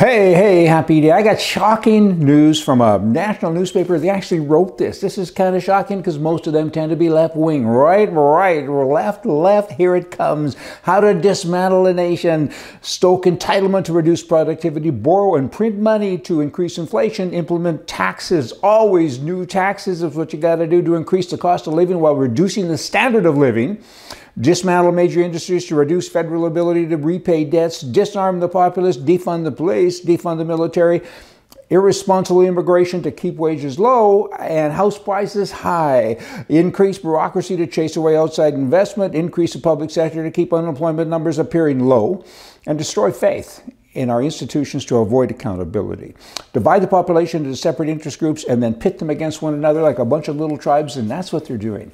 Hey, hey, happy day. I got shocking news from a national newspaper. They actually wrote this. This is kind of shocking because most of them tend to be left wing. Right, right, left, left, here it comes. How to dismantle a nation, stoke entitlement to reduce productivity, borrow and print money to increase inflation, implement taxes. Always new taxes is what you got to do to increase the cost of living while reducing the standard of living dismantle major industries to reduce federal ability to repay debts, disarm the populace, defund the police, defund the military, irresponsible immigration to keep wages low and house prices high, increase bureaucracy to chase away outside investment, increase the public sector to keep unemployment numbers appearing low, and destroy faith in our institutions to avoid accountability. Divide the population into separate interest groups and then pit them against one another like a bunch of little tribes, and that's what they're doing.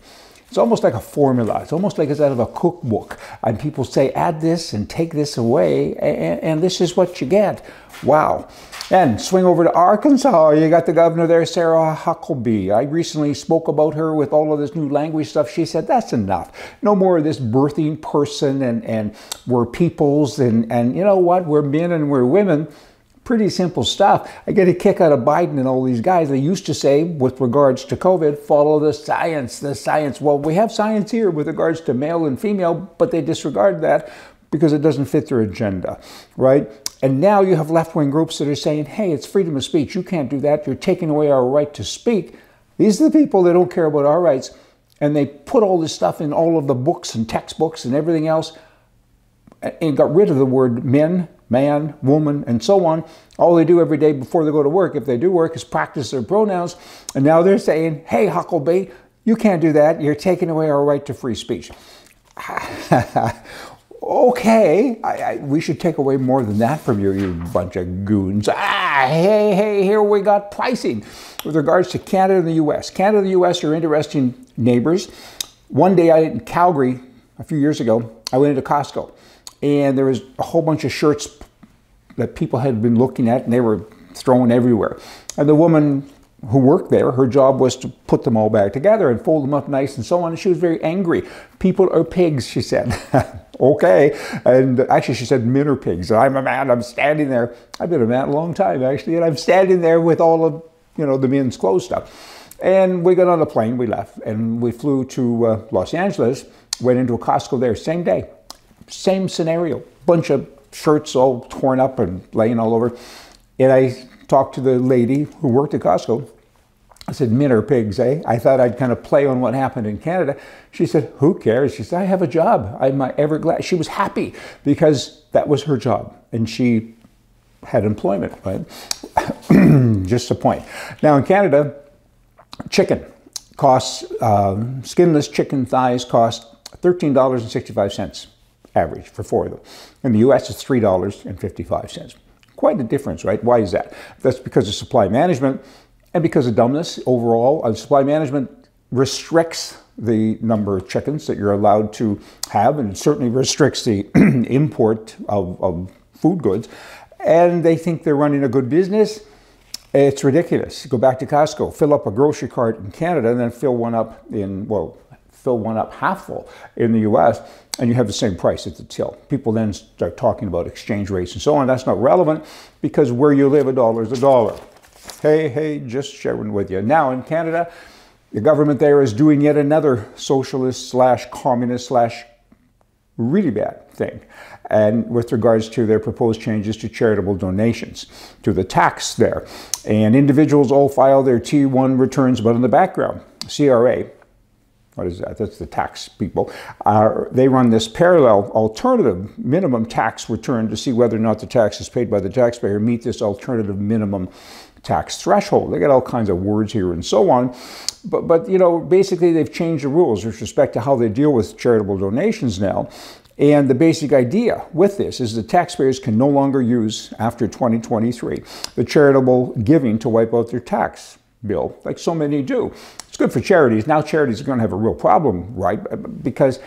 It's almost like a formula. It's almost like it's out of a cookbook. And people say, add this and take this away, and, and this is what you get. Wow. And swing over to Arkansas. You got the governor there, Sarah Huckabee. I recently spoke about her with all of this new language stuff. She said, that's enough. No more of this birthing person and, and we're peoples and, and you know what? We're men and we're women pretty simple stuff. I get a kick out of Biden and all these guys. They used to say, with regards to COVID, follow the science, the science. Well, we have science here with regards to male and female, but they disregard that because it doesn't fit their agenda, right? And now you have left wing groups that are saying, hey, it's freedom of speech. You can't do that. You're taking away our right to speak. These are the people that don't care about our rights. And they put all this stuff in all of the books and textbooks and everything else and got rid of the word men man, woman, and so on. All they do every day before they go to work, if they do work, is practice their pronouns. And now they're saying, hey, Huckabee, you can't do that. You're taking away our right to free speech. okay, I, I, we should take away more than that from you, you bunch of goons. Ah, hey, hey, here we got pricing with regards to Canada and the U.S. Canada and the U.S. are interesting neighbors. One day I in Calgary a few years ago, I went into Costco and there was a whole bunch of shirts that people had been looking at and they were thrown everywhere. And the woman who worked there, her job was to put them all back together and fold them up nice and so on. And she was very angry. People are pigs, she said. okay. And actually, she said, men are pigs. And I'm a man, I'm standing there. I've been a man a long time, actually, and I'm standing there with all of, you know, the men's clothes stuff. And we got on a plane, we left, and we flew to uh, Los Angeles, went into a Costco there, same day. Same scenario, bunch of shirts all torn up and laying all over. And I talked to the lady who worked at Costco. I said, men are pigs, eh? I thought I'd kind of play on what happened in Canada. She said, who cares? She said, I have a job. I'm ever glad. She was happy because that was her job and she had employment, right? Just a point. Now in Canada, chicken costs, um, skinless chicken thighs cost $13.65 average for four of them. In the US, it's $3.55. Quite a difference, right? Why is that? That's because of supply management and because of dumbness overall. Uh, supply management restricts the number of chickens that you're allowed to have, and certainly restricts the import of, of food goods. And they think they're running a good business. It's ridiculous. Go back to Costco, fill up a grocery cart in Canada, and then fill one up in, well, fill one up half full in the US, and you have the same price at the till. People then start talking about exchange rates and so on. That's not relevant because where you live, a dollar is a dollar. Hey, hey, just sharing with you. Now in Canada, the government there is doing yet another socialist slash communist slash really bad thing. And with regards to their proposed changes to charitable donations, to the tax there. And individuals all file their T1 returns, but in the background, CRA, what is that? That's the tax people. Uh, they run this parallel alternative minimum tax return to see whether or not the taxes paid by the taxpayer meet this alternative minimum tax threshold. They got all kinds of words here and so on. But, but you know, basically they've changed the rules with respect to how they deal with charitable donations now. And the basic idea with this is the taxpayers can no longer use, after 2023, the charitable giving to wipe out their tax bill, like so many do. It's good for charities. Now charities are going to have a real problem, right? Because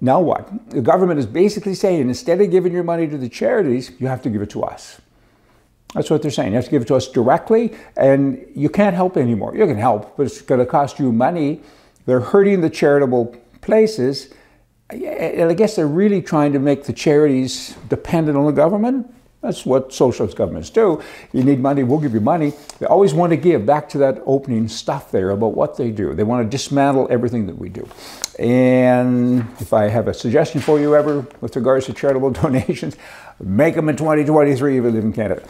now what? The government is basically saying instead of giving your money to the charities, you have to give it to us. That's what they're saying. You have to give it to us directly, and you can't help anymore. You can help, but it's going to cost you money. They're hurting the charitable places. And I guess they're really trying to make the charities dependent on the government. That's what socialist governments do. You need money, we'll give you money. They always want to give back to that opening stuff there about what they do. They want to dismantle everything that we do. And if I have a suggestion for you ever with regards to charitable donations, make them in 2023 if you live in Canada.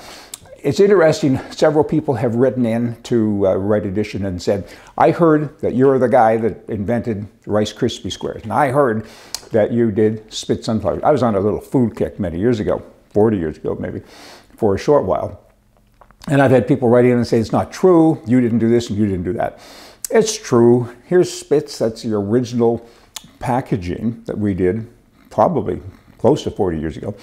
It's interesting, several people have written in to uh, Right Edition and said, I heard that you're the guy that invented Rice Krispie Squares. And I heard that you did Spitz sunflowers. I was on a little food kick many years ago 40 years ago maybe, for a short while. And I've had people write in and say, it's not true, you didn't do this and you didn't do that. It's true. Here's Spitz, that's the original packaging that we did probably close to 40 years ago.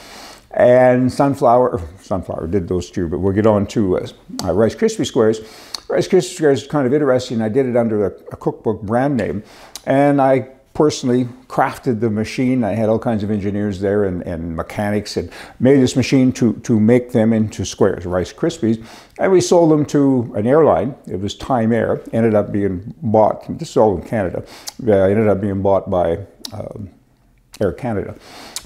And Sunflower, Sunflower did those two, but we'll get on to uh, uh, Rice Krispie Squares. Rice Krispie Squares is kind of interesting. I did it under a, a cookbook brand name. And I personally crafted the machine. I had all kinds of engineers there and, and mechanics and made this machine to, to make them into squares, Rice Krispies. And we sold them to an airline. It was Time Air. Ended up being bought, this is all in Canada, uh, ended up being bought by um, Air Canada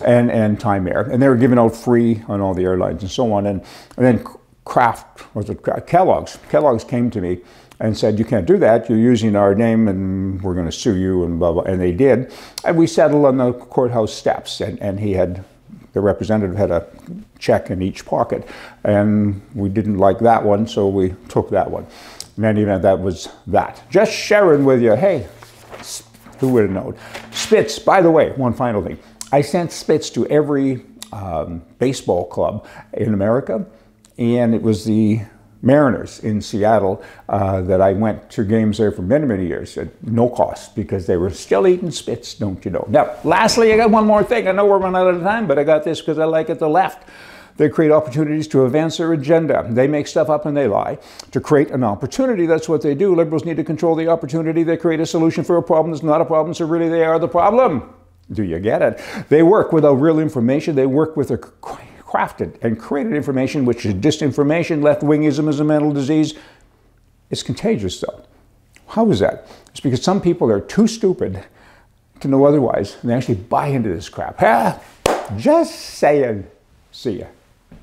and, and Time Air. And they were giving out free on all the airlines and so on. And, and then Kraft, was it Kellogg's? Kellogg's came to me and said, you can't do that, you're using our name and we're going to sue you and blah, blah, and they did. And we settled on the courthouse steps and, and he had, the representative had a check in each pocket and we didn't like that one, so we took that one. In any event, that was that. Just sharing with you, hey, who would have known? Spitz, by the way, one final thing. I sent Spitz to every um, baseball club in America and it was the Mariners in Seattle uh, that I went to games there for many, many years at no cost because they were still eating Spitz, don't you know. Now, lastly, I got one more thing. I know we're running out of time, but I got this because I like it the left. They create opportunities to advance their agenda. They make stuff up and they lie. To create an opportunity, that's what they do. Liberals need to control the opportunity. They create a solution for a problem that's not a problem, so really they are the problem. Do you get it? They work without real information. They work with a crafted and created information, which is disinformation. Left wingism is a mental disease. It's contagious, though. How is that? It's because some people are too stupid to know otherwise, and they actually buy into this crap. Ah, just saying. See ya.